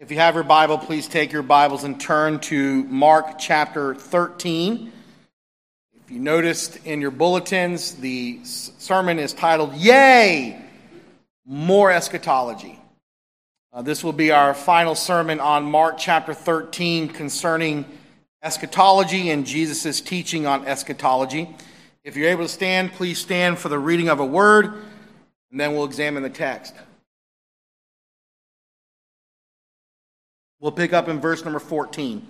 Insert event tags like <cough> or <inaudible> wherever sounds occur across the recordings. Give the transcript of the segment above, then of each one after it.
If you have your Bible, please take your Bibles and turn to Mark chapter 13. If you noticed in your bulletins, the sermon is titled, Yay! More Eschatology. Uh, this will be our final sermon on Mark chapter 13 concerning eschatology and Jesus' teaching on eschatology. If you're able to stand, please stand for the reading of a word, and then we'll examine the text. We'll pick up in verse number 14.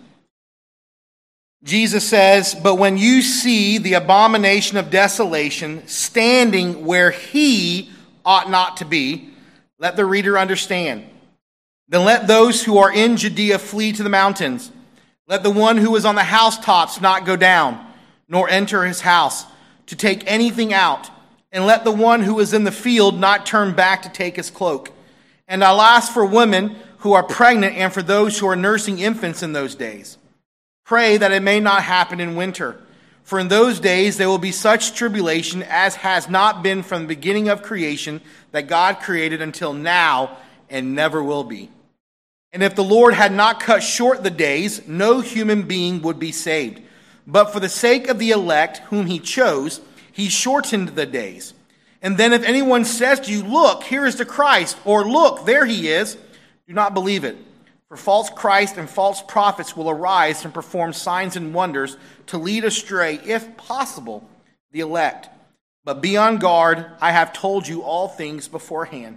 Jesus says, But when you see the abomination of desolation standing where he ought not to be, let the reader understand. Then let those who are in Judea flee to the mountains. Let the one who is on the housetops not go down, nor enter his house to take anything out. And let the one who is in the field not turn back to take his cloak. And alas for women who are pregnant and for those who are nursing infants in those days. Pray that it may not happen in winter. For in those days there will be such tribulation as has not been from the beginning of creation that God created until now and never will be. And if the Lord had not cut short the days, no human being would be saved. But for the sake of the elect whom he chose, he shortened the days. And then if anyone says to you, Look, here is the Christ, or Look, there he is, do not believe it. For false Christ and false prophets will arise and perform signs and wonders to lead astray, if possible, the elect. But be on guard, I have told you all things beforehand.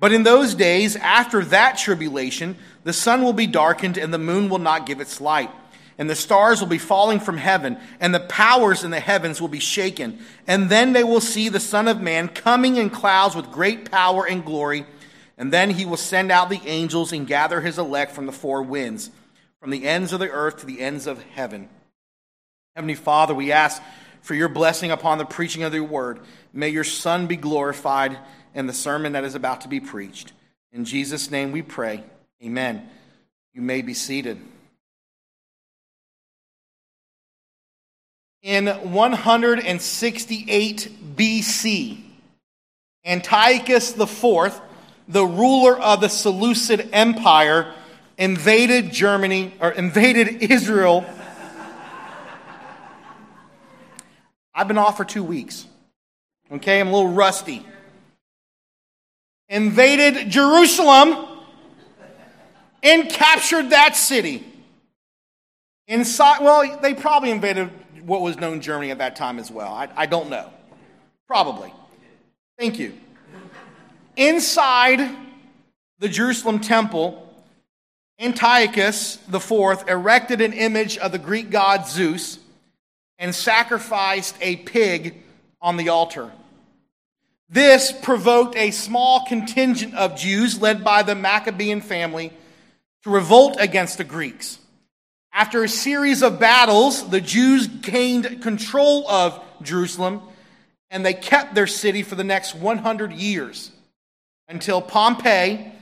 But in those days, after that tribulation, the sun will be darkened and the moon will not give its light. And the stars will be falling from heaven, and the powers in the heavens will be shaken. And then they will see the Son of Man coming in clouds with great power and glory. And then he will send out the angels and gather his elect from the four winds, from the ends of the earth to the ends of heaven. Heavenly Father, we ask for your blessing upon the preaching of your word. May your Son be glorified in the sermon that is about to be preached. In Jesus' name we pray. Amen. You may be seated. In 168 BC, Antiochus IV the ruler of the Seleucid Empire, invaded Germany, or invaded <laughs> Israel. I've been off for two weeks. Okay, I'm a little rusty. Invaded Jerusalem and captured that city. Inside, well, they probably invaded what was known Germany at that time as well. I, I don't know. Probably. Thank you. Inside the Jerusalem temple, Antiochus IV erected an image of the Greek god Zeus and sacrificed a pig on the altar. This provoked a small contingent of Jews led by the Maccabean family to revolt against the Greeks. After a series of battles, the Jews gained control of Jerusalem and they kept their city for the next 100 years until Pompey,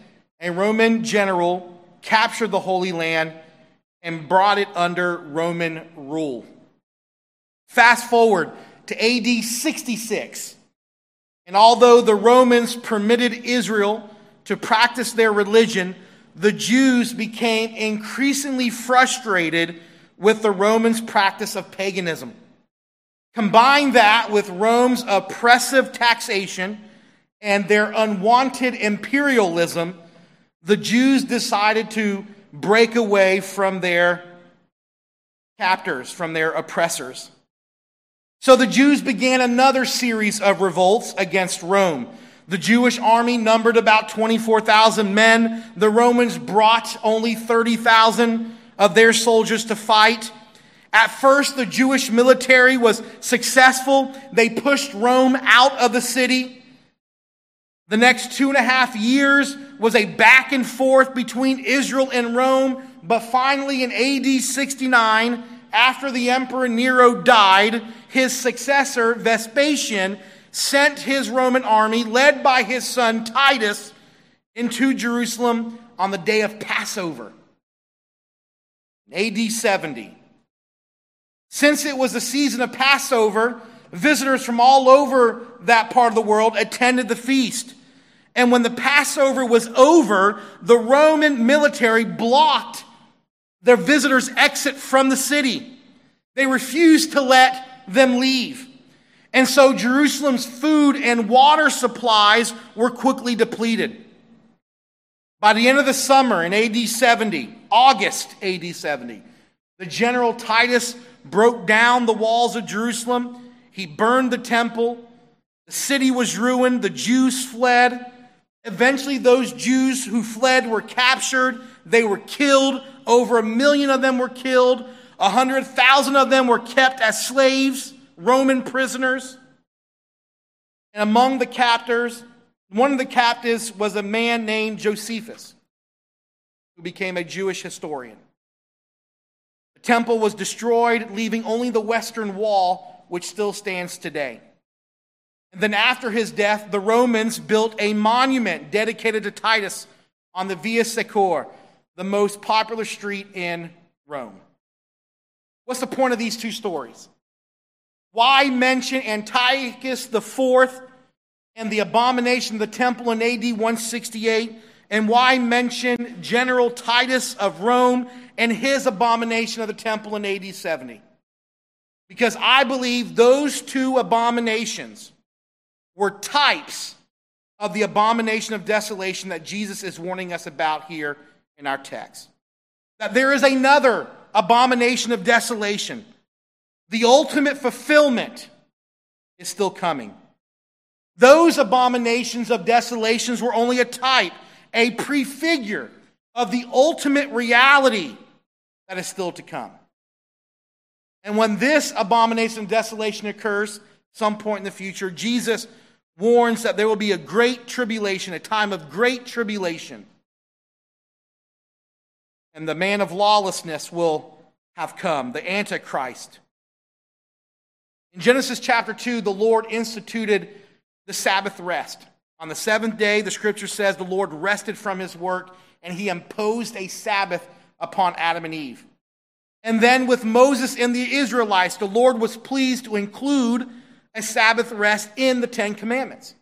a Roman general, captured the Holy Land and brought it under Roman rule. Fast forward to AD 66. And although the Romans permitted Israel to practice their religion, the Jews became increasingly frustrated with the Romans' practice of paganism. Combine that with Rome's oppressive taxation and their unwanted imperialism, the Jews decided to break away from their captors, from their oppressors. So the Jews began another series of revolts against Rome. The Jewish army numbered about 24,000 men. The Romans brought only 30,000 of their soldiers to fight. At first, the Jewish military was successful. They pushed Rome out of the city. The next two and a half years was a back and forth between Israel and Rome, but finally in AD 69, after the Emperor Nero died, his successor, Vespasian, sent his Roman army, led by his son Titus, into Jerusalem on the day of Passover, AD 70. Since it was the season of Passover, visitors from all over that part of the world attended the feast. And when the Passover was over, the Roman military blocked their visitors' exit from the city. They refused to let them leave. And so Jerusalem's food and water supplies were quickly depleted. By the end of the summer in AD 70, August AD 70, the general Titus broke down the walls of Jerusalem. He burned the temple. The city was ruined. The Jews fled. Eventually, those Jews who fled were captured. They were killed. Over a million of them were killed. A hundred thousand of them were kept as slaves, Roman prisoners. And among the captors, one of the captives was a man named Josephus, who became a Jewish historian. The temple was destroyed, leaving only the western wall, which still stands today. And then, after his death, the Romans built a monument dedicated to Titus on the Via Sacra, the most popular street in Rome. What's the point of these two stories? Why mention Antiochus IV and the abomination of the temple in AD 168? And why mention General Titus of Rome and his abomination of the temple in AD 70? Because I believe those two abominations were types of the abomination of desolation that Jesus is warning us about here in our text. That there is another abomination of desolation. The ultimate fulfillment is still coming. Those abominations of desolations were only a type, a prefigure of the ultimate reality that is still to come. And when this abomination of desolation occurs, some point in the future, Jesus warns that there will be a great tribulation, a time of great tribulation. And the man of lawlessness will have come, the Antichrist. In Genesis chapter 2, the Lord instituted the Sabbath rest. On the seventh day, the scripture says the Lord rested from his work and he imposed a Sabbath upon Adam and Eve. And then with Moses and the Israelites, the Lord was pleased to include a Sabbath rest in the Ten Commandments.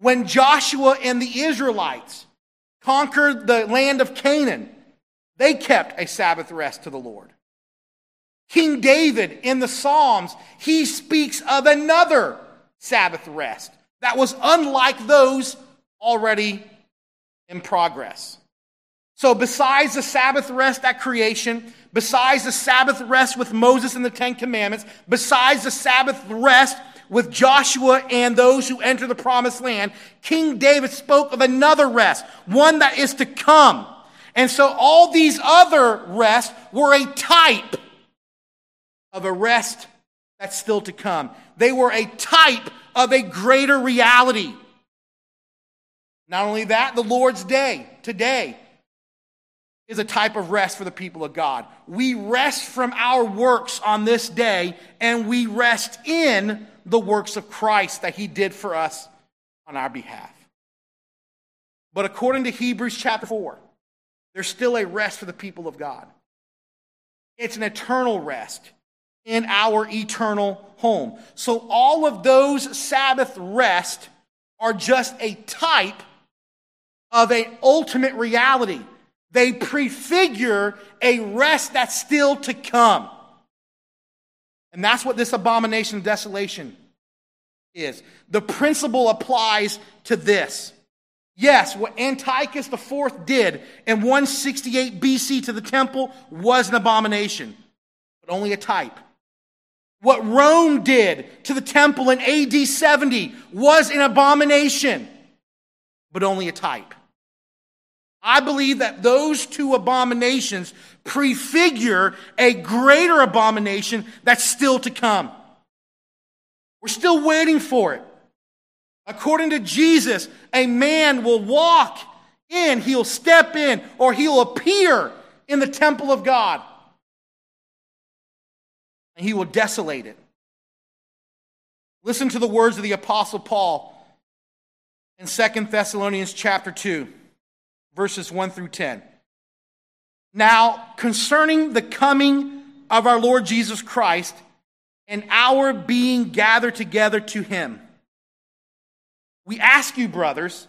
When Joshua and the Israelites conquered the land of Canaan, they kept a Sabbath rest to the Lord. King David in the Psalms, he speaks of another Sabbath rest that was unlike those already in progress. So, besides the Sabbath rest at creation, besides the Sabbath rest with Moses and the Ten Commandments, besides the Sabbath rest with Joshua and those who enter the promised land, King David spoke of another rest, one that is to come. And so all these other rests were a type of a rest that's still to come. They were a type of a greater reality. Not only that, the Lord's day today is a type of rest for the people of God. We rest from our works on this day and we rest in the works of Christ that he did for us on our behalf. But according to Hebrews chapter 4, there's still a rest for the people of God. It's an eternal rest in our eternal home. So all of those Sabbath rest are just a type of an ultimate reality. They prefigure a rest that's still to come. And that's what this abomination of desolation is. The principle applies to this. Yes, what Antiochus IV did in 168 BC to the temple was an abomination, but only a type. What Rome did to the temple in AD 70 was an abomination, but only a type. I believe that those two abominations prefigure a greater abomination that's still to come. We're still waiting for it. According to Jesus, a man will walk in, he'll step in, or he'll appear in the temple of God. And he will desolate it. Listen to the words of the apostle Paul in 2 Thessalonians chapter 2, verses 1 through 10. Now, concerning the coming of our Lord Jesus Christ and our being gathered together to him, we ask you, brothers,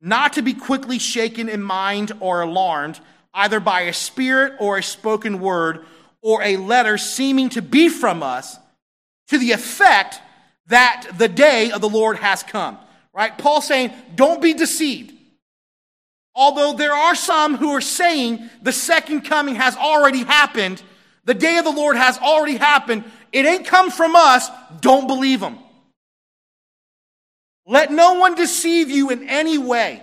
not to be quickly shaken in mind or alarmed, either by a spirit or a spoken word or a letter seeming to be from us, to the effect that the day of the Lord has come. Right? Paul saying, don't be deceived. Although there are some who are saying the second coming has already happened, the day of the Lord has already happened, it ain't come from us, don't believe them. Let no one deceive you in any way.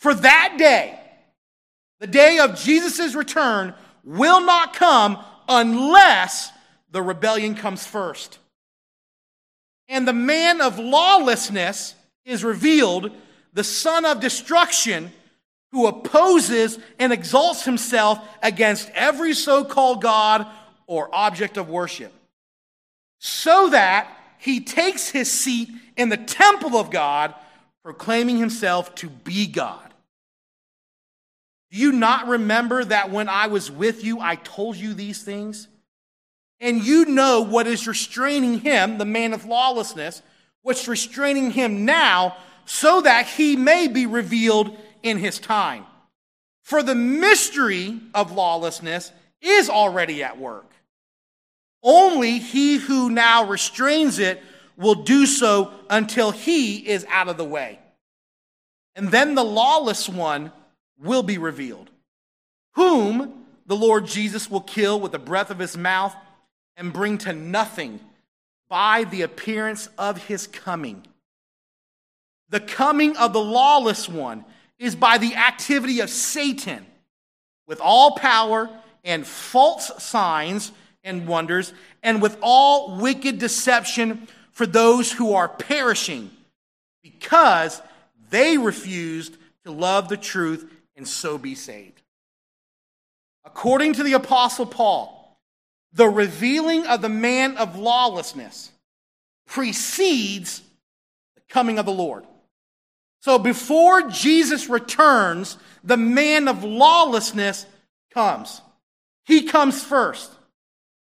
For that day, the day of Jesus' return, will not come unless the rebellion comes first. And the man of lawlessness is revealed, the son of destruction, who opposes and exalts himself against every so called God or object of worship, so that he takes his seat in the temple of God, proclaiming himself to be God. Do you not remember that when I was with you, I told you these things? And you know what is restraining him, the man of lawlessness, what's restraining him now, so that he may be revealed in his time. For the mystery of lawlessness is already at work. Only he who now restrains it will do so until he is out of the way. And then the lawless one will be revealed, whom the Lord Jesus will kill with the breath of his mouth and bring to nothing by the appearance of his coming. The coming of the lawless one is by the activity of Satan with all power and false signs and wonders, and with all wicked deception for those who are perishing, because they refused to love the truth and so be saved. According to the Apostle Paul, the revealing of the man of lawlessness precedes the coming of the Lord. So before Jesus returns, the man of lawlessness comes. He comes first.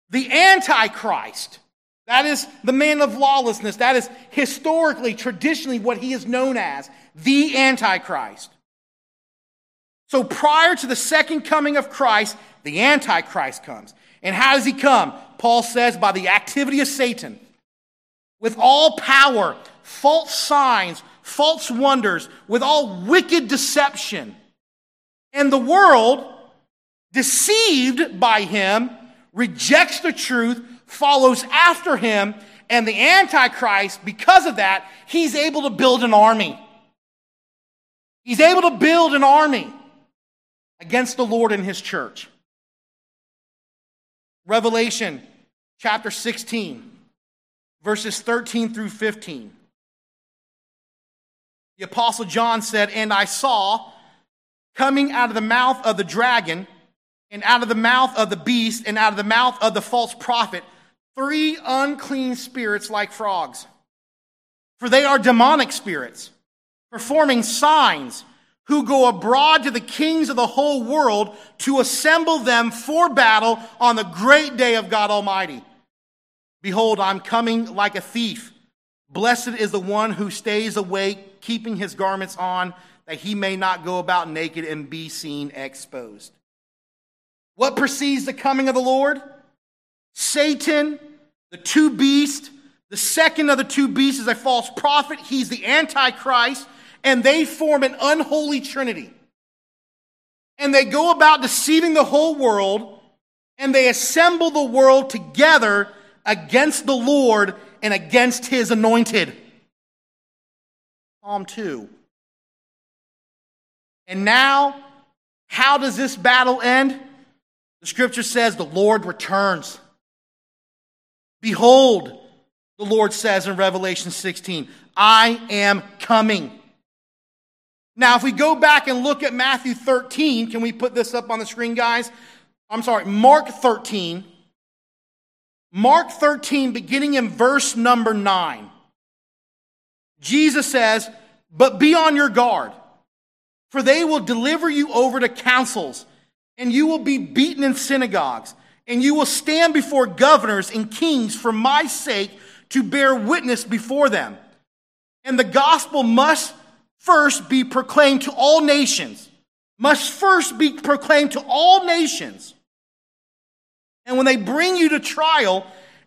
The Antichrist, that is the man of lawlessness, that is historically, traditionally, what he is known as the Antichrist. So prior to the second coming of Christ, the Antichrist comes. And how does he come? Paul says, by the activity of Satan, with all power, false signs, false wonders, with all wicked deception. And the world, deceived by him, rejects the truth, follows after him, and the Antichrist, because of that, he's able to build an army. He's able to build an army against the Lord and his church. Revelation chapter 16, verses 13 through 15. The Apostle John said, And I saw coming out of the mouth of the dragon, and out of the mouth of the beast, and out of the mouth of the false prophet, three unclean spirits like frogs. For they are demonic spirits, performing signs who go abroad to the kings of the whole world to assemble them for battle on the great day of God Almighty. Behold, I'm coming like a thief. Blessed is the one who stays awake, keeping his garments on, that he may not go about naked and be seen exposed. What precedes the coming of the Lord? Satan, the two beasts. The second of the two beasts is a false prophet. He's the Antichrist and they form an unholy trinity. And they go about deceiving the whole world, and they assemble the world together against the Lord and against his anointed. Psalm 2. And now, how does this battle end? The scripture says the Lord returns. Behold, the Lord says in Revelation 16, I am coming. Now, if we go back and look at Matthew 13, can we put this up on the screen, guys? I'm sorry, Mark 13. Mark 13, beginning in verse number 9. Jesus says, But be on your guard, for they will deliver you over to councils, and you will be beaten in synagogues, and you will stand before governors and kings for my sake to bear witness before them. And the gospel must first be proclaimed to all nations. Must first be proclaimed to all nations. And when they bring you to trial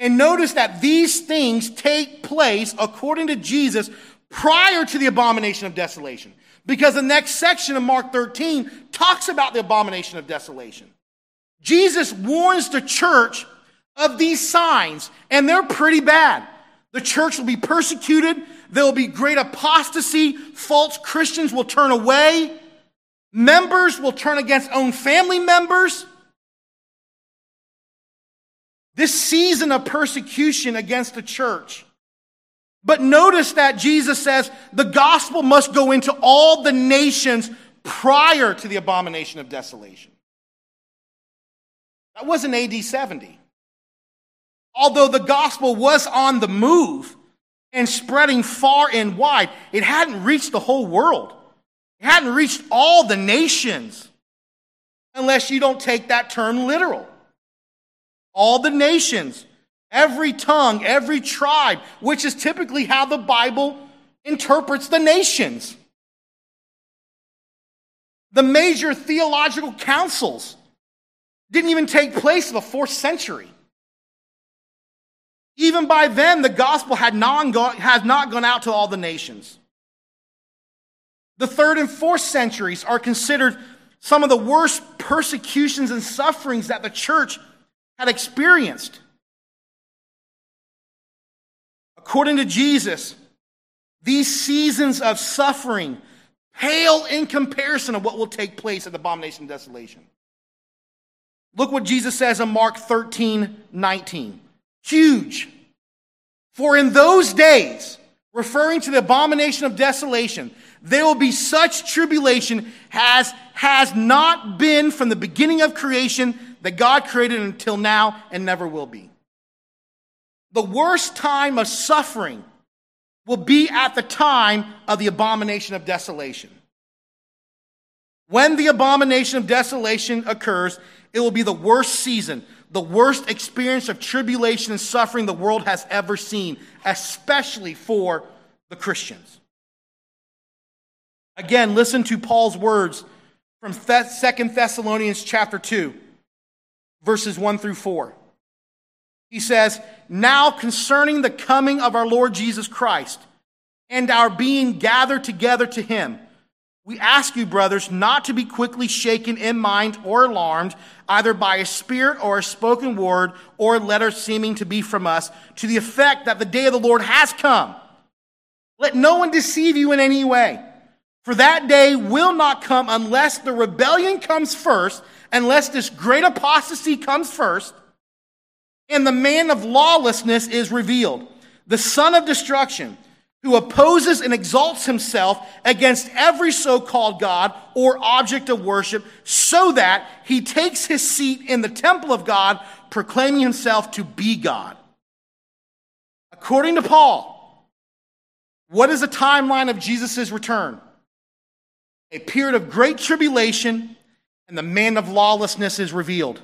And notice that these things take place, according to Jesus, prior to the abomination of desolation. Because the next section of Mark 13 talks about the abomination of desolation. Jesus warns the church of these signs, and they're pretty bad. The church will be persecuted. There will be great apostasy. False Christians will turn away. Members will turn against own family members. This season of persecution against the church. But notice that Jesus says the gospel must go into all the nations prior to the abomination of desolation. That wasn't AD 70 although the gospel was on the move and spreading far and wide, it hadn't reached the whole world. It hadn't reached all the nations, unless you don't take that term literal. All the nations, every tongue, every tribe, which is typically how the Bible interprets the nations. The major theological councils didn't even take place in the fourth century. Even by then, the gospel had not, gone, had not gone out to all the nations. The third and fourth centuries are considered some of the worst persecutions and sufferings that the church had experienced. According to Jesus, these seasons of suffering pale in comparison of what will take place at the abomination of desolation. Look what Jesus says in Mark 13 19. Huge. For in those days, referring to the abomination of desolation, there will be such tribulation as has not been from the beginning of creation that God created until now and never will be. The worst time of suffering will be at the time of the abomination of desolation. When the abomination of desolation occurs, it will be the worst season the worst experience of tribulation and suffering the world has ever seen, especially for the Christians. Again, listen to Paul's words from Second Thessalonians chapter 2, verses 1 through 4. He says, Now concerning the coming of our Lord Jesus Christ and our being gathered together to him, we ask you, brothers, not to be quickly shaken in mind or alarmed, either by a spirit or a spoken word or a letter seeming to be from us, to the effect that the day of the Lord has come. Let no one deceive you in any way. For that day will not come unless the rebellion comes first, unless this great apostasy comes first, and the man of lawlessness is revealed, the son of destruction who opposes and exalts himself against every so called God or object of worship, so that he takes his seat in the temple of God, proclaiming himself to be God. According to Paul, what is the timeline of Jesus' return? A period of great tribulation, and the man of lawlessness is revealed.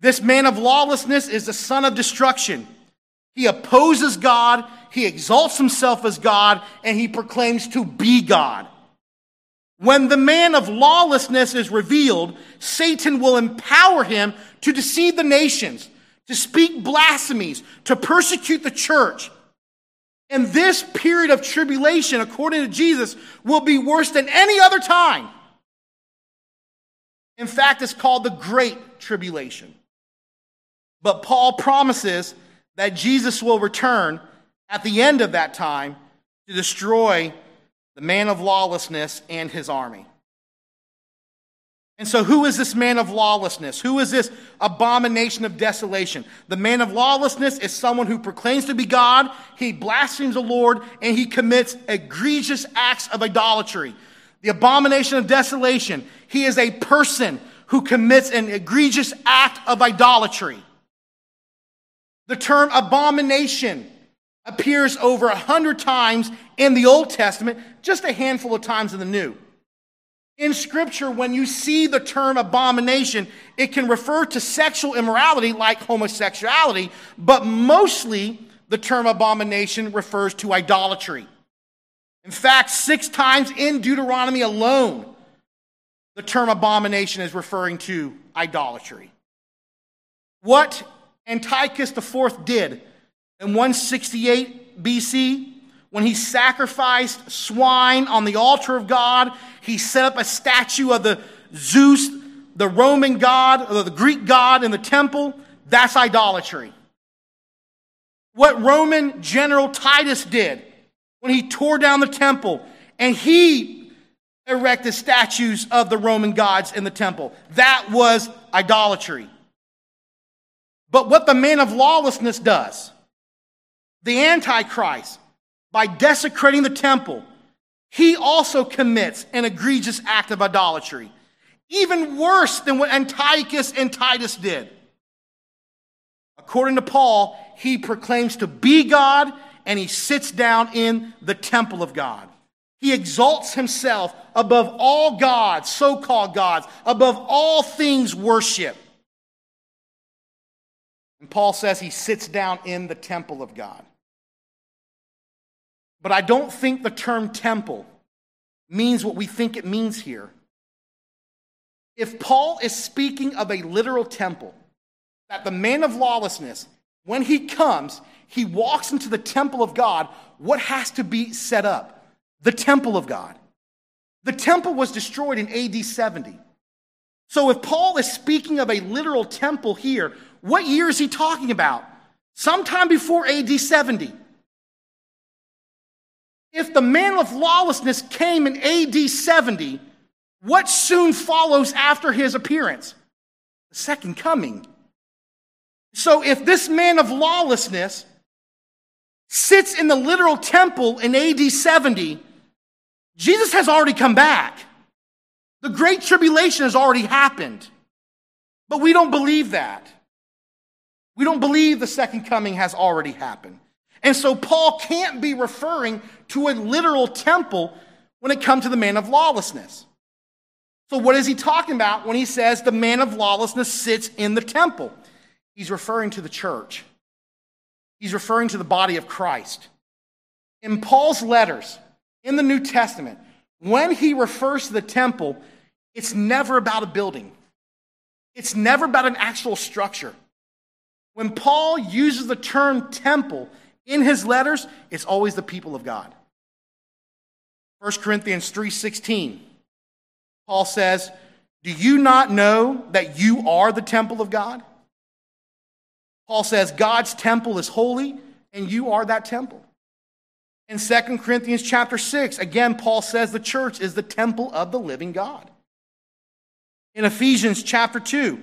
This man of lawlessness is the son of destruction. He opposes God, he exalts himself as God, and he proclaims to be God. When the man of lawlessness is revealed, Satan will empower him to deceive the nations, to speak blasphemies, to persecute the church. And this period of tribulation, according to Jesus, will be worse than any other time. In fact, it's called the Great Tribulation. But Paul promises that Jesus will return at the end of that time to destroy the man of lawlessness and his army. And so, who is this man of lawlessness? Who is this abomination of desolation? The man of lawlessness is someone who proclaims to be God, he blasphemes the Lord, and he commits egregious acts of idolatry. the abomination of desolation. He is a person who commits an egregious act of idolatry. The term abomination appears over a hundred times in the Old Testament, just a handful of times in the New. In Scripture, when you see the term abomination, it can refer to sexual immorality like homosexuality, but mostly the term abomination refers to idolatry. In fact, six times in Deuteronomy alone, the term abomination is referring to idolatry. What Antiochus IV did in 168 BC, when he sacrificed swine on the altar of God, he set up a statue of the Zeus, the Roman god, or the Greek god in the temple. That's idolatry. What Roman general Titus did when he tore down the temple and he erected statues of the Roman gods in the temple, that was idolatry. But what the man of lawlessness does, the Antichrist, by desecrating the temple, he also commits an egregious act of idolatry, even worse than what Antiochus and Titus did. According to Paul, he proclaims to be God and he sits down in the temple of God. He exalts himself above all gods, so called gods, above all things worship. And Paul says he sits down in the temple of God. But I don't think the term temple means what we think it means here. If Paul is speaking of a literal temple, that the man of lawlessness, when he comes, he walks into the temple of God, what has to be set up? The temple of God. The temple was destroyed in AD 70. So if Paul is speaking of a literal temple here, what year is he talking about? Sometime before AD 70. If the man of lawlessness came in AD 70, what soon follows after his appearance? The second coming. So if this man of lawlessness sits in the literal temple in AD 70, Jesus has already come back. The great tribulation has already happened. But we don't believe that. We don't believe the second coming has already happened. And so Paul can't be referring to a literal temple when it comes to the man of lawlessness. So, what is he talking about when he says the man of lawlessness sits in the temple? He's referring to the church, he's referring to the body of Christ. In Paul's letters in the New Testament, when he refers to the temple, it's never about a building, it's never about an actual structure. When Paul uses the term temple, in his letters, it's always the people of God. 1 Corinthians 3:16. Paul says, "Do you not know that you are the temple of God?" Paul says, "God's temple is holy, and you are that temple." In 2 Corinthians chapter 6, again Paul says the church is the temple of the living God. In Ephesians chapter 2,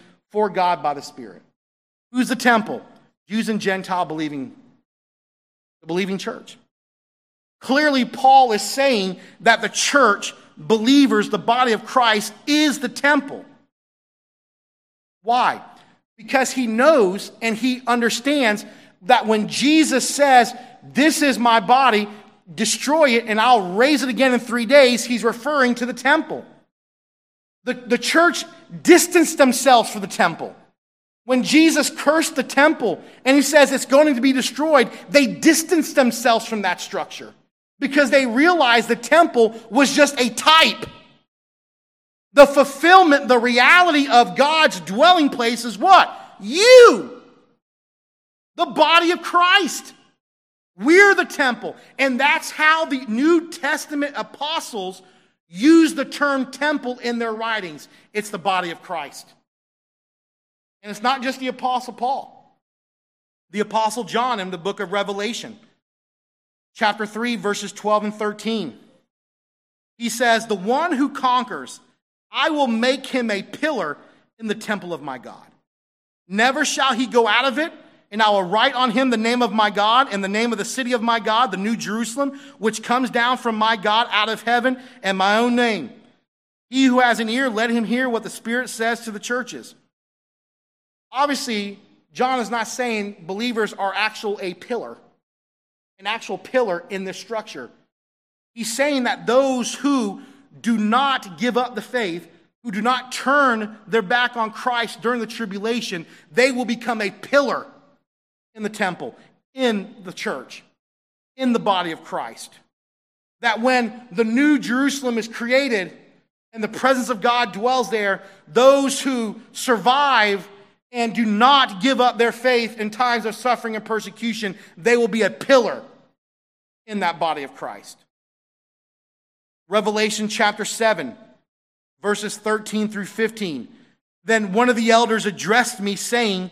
for God by the Spirit. Who's the temple? Jews and Gentile believing, the believing church. Clearly, Paul is saying that the church, believers, the body of Christ, is the temple. Why? Because he knows and he understands that when Jesus says, This is my body, destroy it, and I'll raise it again in three days, he's referring to the temple. The, the church distanced themselves from the temple. When Jesus cursed the temple and he says it's going to be destroyed, they distanced themselves from that structure because they realized the temple was just a type. The fulfillment, the reality of God's dwelling place is what? You, the body of Christ. We're the temple. And that's how the New Testament apostles use the term temple in their writings. It's the body of Christ. And it's not just the Apostle Paul. The Apostle John in the book of Revelation, chapter 3, verses 12 and 13. He says, The one who conquers, I will make him a pillar in the temple of my God. Never shall he go out of it, and I will write on him the name of my God and the name of the city of my God, the new Jerusalem, which comes down from my God out of heaven, and my own name. He who has an ear, let him hear what the Spirit says to the churches. Obviously, John is not saying believers are actual a pillar, an actual pillar in this structure. He's saying that those who do not give up the faith, who do not turn their back on Christ during the tribulation, they will become a pillar in the temple, in the church, in the body of Christ. That when the new Jerusalem is created and the presence of God dwells there, those who survive and do not give up their faith in times of suffering and persecution, they will be a pillar in that body of Christ. Revelation chapter 7, verses 13 through 15. Then one of the elders addressed me, saying,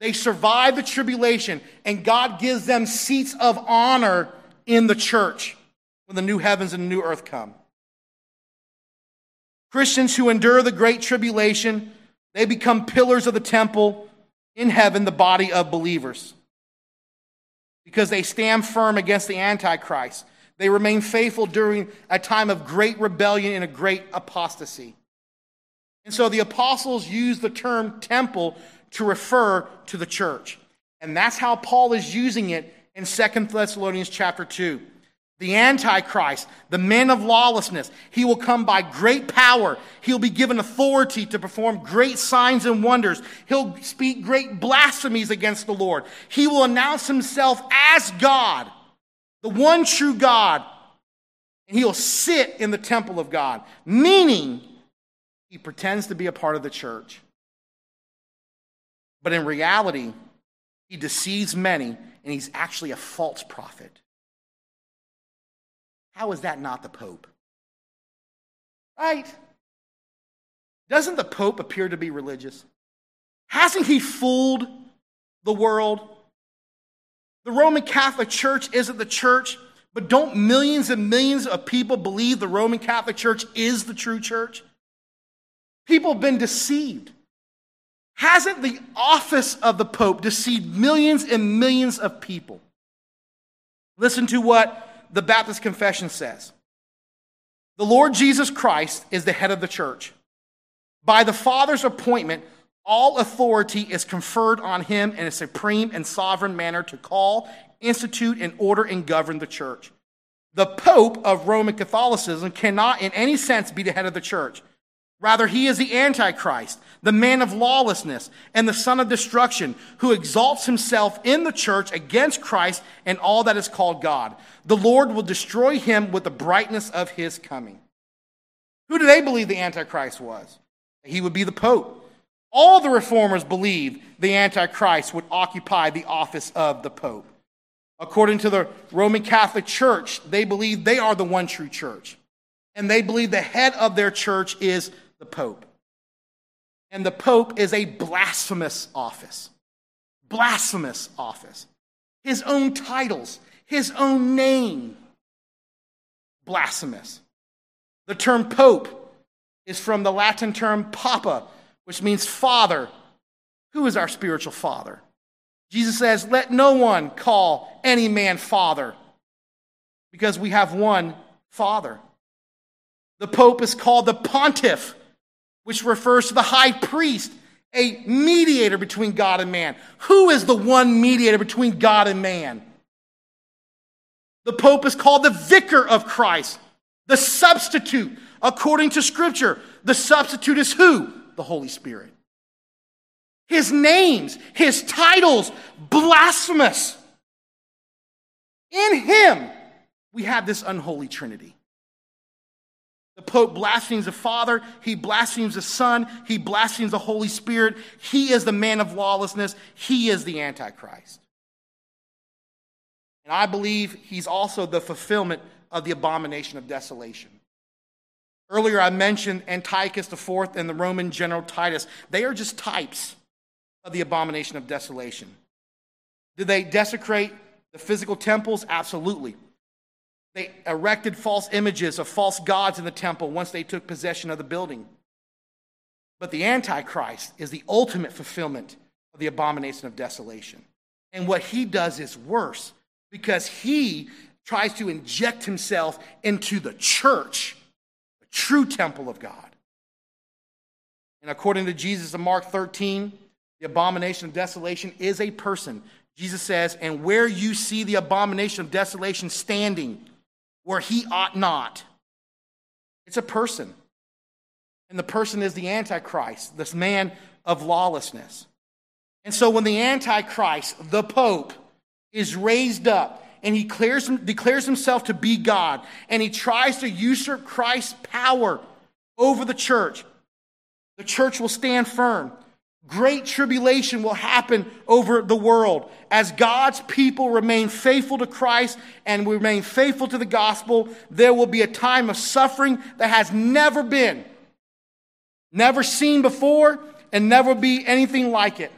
They survive the tribulation, and God gives them seats of honor in the church when the new heavens and the new earth come. Christians who endure the great tribulation, they become pillars of the temple in heaven the body of believers because they stand firm against the Antichrist. They remain faithful during a time of great rebellion and a great apostasy. And so the apostles use the term temple to refer to the church. And that's how Paul is using it in Second Thessalonians chapter 2 the Antichrist, the man of lawlessness. He will come by great power. He'll be given authority to perform great signs and wonders. He'll speak great blasphemies against the Lord. He will announce himself as God, the one true God. And he'll sit in the temple of God, meaning he pretends to be a part of the church. But in reality, he deceives many, and he's actually a false prophet. How is that not the Pope? Right? Doesn't the Pope appear to be religious? Hasn't he fooled the world? The Roman Catholic Church isn't the church, but don't millions and millions of people believe the Roman Catholic Church is the true church? People have been deceived. Hasn't the office of the Pope deceived millions and millions of people? Listen to what the Baptist Confession says The Lord Jesus Christ is the head of the church. By the Father's appointment, all authority is conferred on him in a supreme and sovereign manner to call, institute, and order and govern the church. The Pope of Roman Catholicism cannot in any sense be the head of the church. Rather, he is the Antichrist, the man of lawlessness, and the son of destruction, who exalts himself in the church against Christ and all that is called God. The Lord will destroy him with the brightness of his coming. Who do they believe the Antichrist was? He would be the Pope. All the reformers believed the Antichrist would occupy the office of the Pope. According to the Roman Catholic Church, they believe they are the one true church. And they believe the head of their church is the Pope. And the Pope is a blasphemous office. Blasphemous office. His own titles, his own name. Blasphemous. The term Pope is from the Latin term papa, which means father. Who is our spiritual father? Jesus says, Let no one call any man father, because we have one father. The Pope is called the pontiff, which refers to the high priest, a mediator between God and man. Who is the one mediator between God and man? The Pope is called the vicar of Christ, the substitute. According to Scripture, the substitute is who? The Holy Spirit. his names, his titles, blasphemous. In him, we have this unholy trinity. The Pope blasphemes the Father, he blasphemes the Son, he blasphemes the Holy Spirit. He is the man of lawlessness, he is the Antichrist. And I believe he's also the fulfillment of the abomination of desolation. Earlier, I mentioned Antiochus IV and the Roman general Titus. They are just types of the abomination of desolation. Did they desecrate the physical temples? Absolutely. They erected false images of false gods in the temple once they took possession of the building. But the Antichrist is the ultimate fulfillment of the abomination of desolation. And what he does is worse because he tries to inject himself into the church, the true temple of God. And according to Jesus in Mark 13, the abomination of desolation is a person. Jesus says, And where you see the abomination of desolation standing, where he ought not, it's a person. And the person is the Antichrist, this man of lawlessness. And so when the Antichrist, the Pope, is raised up and he declares, declares himself to be God, and he tries to usurp Christ's power over the church, the church will stand firm. Great tribulation will happen over the world. As God's people remain faithful to Christ and remain faithful to the gospel, there will be a time of suffering that has never been, never seen before, and never be anything like it.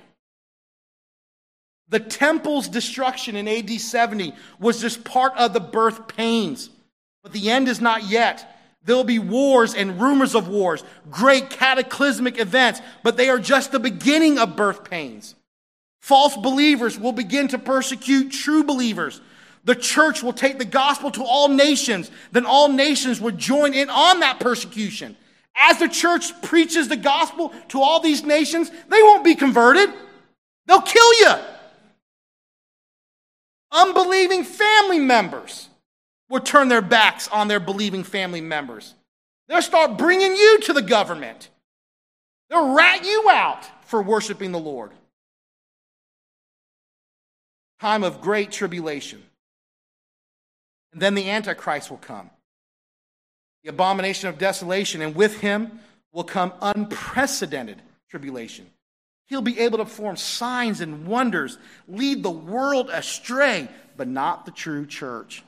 The temple's destruction in AD 70 was just part of the birth pains. But the end is not yet. There'll be wars and rumors of wars, great cataclysmic events, but they are just the beginning of birth pains. False believers will begin to persecute true believers. The church will take the gospel to all nations, then all nations would join in on that persecution. As the church preaches the gospel to all these nations, they won't be converted. They'll kill you. Unbelieving family members will turn their backs on their believing family members. They'll start bringing you to the government. They'll rat you out for worshiping the Lord. Time of great tribulation. And then the Antichrist will come, the abomination of desolation, and with him will come unprecedented tribulation. He'll be able to perform signs and wonders, lead the world astray, but not the true church.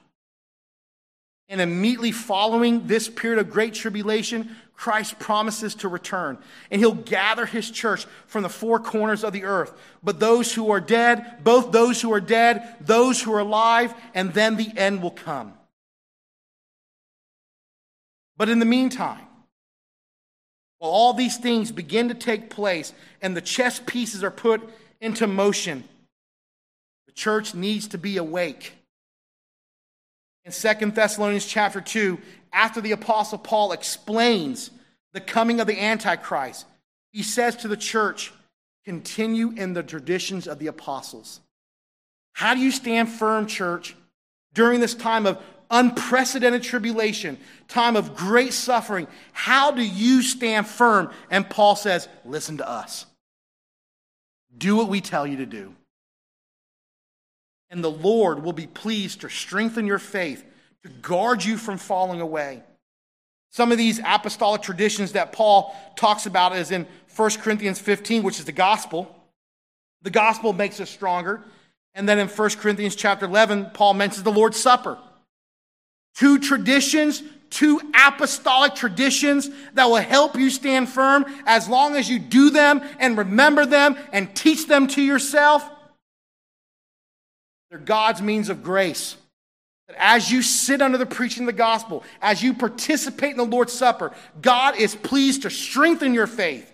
And immediately following this period of great tribulation, Christ promises to return. And he'll gather his church from the four corners of the earth. But those who are dead, both those who are dead, those who are alive, and then the end will come. But in the meantime, while all these things begin to take place and the chess pieces are put into motion, the church needs to be awake. In Second Thessalonians chapter 2, after the apostle Paul explains the coming of the antichrist, he says to the church, continue in the traditions of the apostles. How do you stand firm, church, during this time of unprecedented tribulation, time of great suffering, how do you stand firm? And Paul says, Listen to us. Do what we tell you to do. And the Lord will be pleased to strengthen your faith, to guard you from falling away. Some of these apostolic traditions that Paul talks about is in 1 Corinthians 15, which is the gospel. The gospel makes us stronger. And then in 1 Corinthians chapter 11, Paul mentions the Lord's Supper. Two traditions, two apostolic traditions that will help you stand firm as long as you do them and remember them and teach them to yourself. They're God's means of grace. That as you sit under the preaching of the gospel, as you participate in the Lord's Supper, God is pleased to strengthen your faith,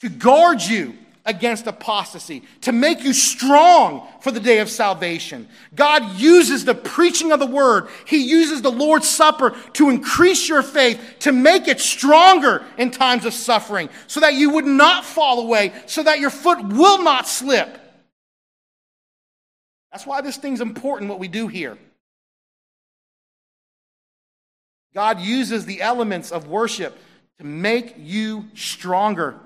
to guard you against apostasy, to make you strong for the day of salvation. God uses the preaching of the word, He uses the Lord's Supper to increase your faith, to make it stronger in times of suffering, so that you would not fall away, so that your foot will not slip. That's why this thing's important, what we do here. God uses the elements of worship to make you stronger.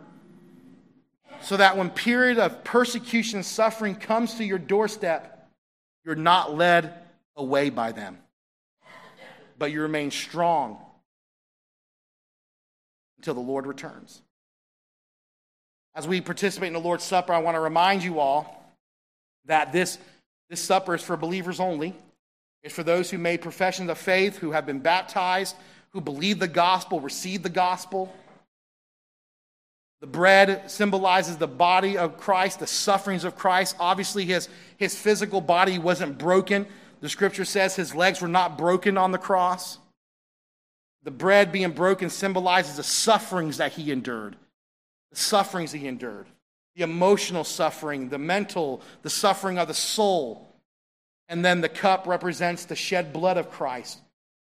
so that when period of persecution and suffering comes to your doorstep, you're not led away by them, but you remain strong until the Lord returns. As we participate in the Lord's Supper, I want to remind you all that this, this supper is for believers only. It's for those who made professions of faith, who have been baptized, who believe the gospel, receive the gospel. The bread symbolizes the body of Christ, the sufferings of Christ. Obviously, his, his physical body wasn't broken. The scripture says his legs were not broken on the cross. The bread being broken symbolizes the sufferings that he endured, the sufferings he endured, the emotional suffering, the mental, the suffering of the soul. And then the cup represents the shed blood of Christ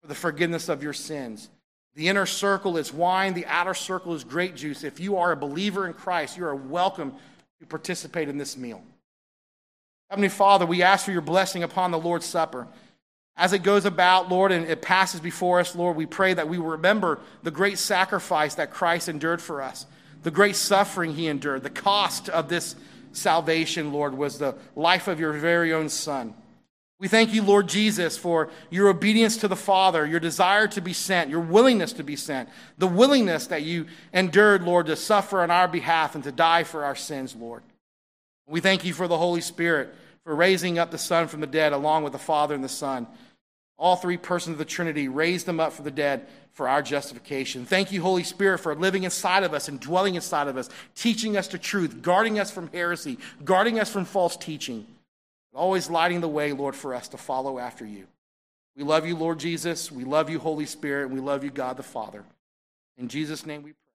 for the forgiveness of your sins. The inner circle is wine, the outer circle is grape juice. If you are a believer in Christ, you are welcome to participate in this meal. Heavenly Father, we ask for your blessing upon the Lord's Supper. As it goes about, Lord, and it passes before us, Lord, we pray that we remember the great sacrifice that Christ endured for us, the great suffering he endured. The cost of this salvation, Lord, was the life of your very own Son. We thank you, Lord Jesus, for your obedience to the Father, your desire to be sent, your willingness to be sent, the willingness that you endured, Lord, to suffer on our behalf and to die for our sins, Lord. We thank you for the Holy Spirit, for raising up the Son from the dead along with the Father and the Son. All three persons of the Trinity raised them up from the dead for our justification. Thank you, Holy Spirit, for living inside of us and dwelling inside of us, teaching us the truth, guarding us from heresy, guarding us from false teaching always lighting the way, Lord, for us to follow after you. We love you, Lord Jesus. We love you, Holy Spirit. And we love you, God the Father. In Jesus' name we pray.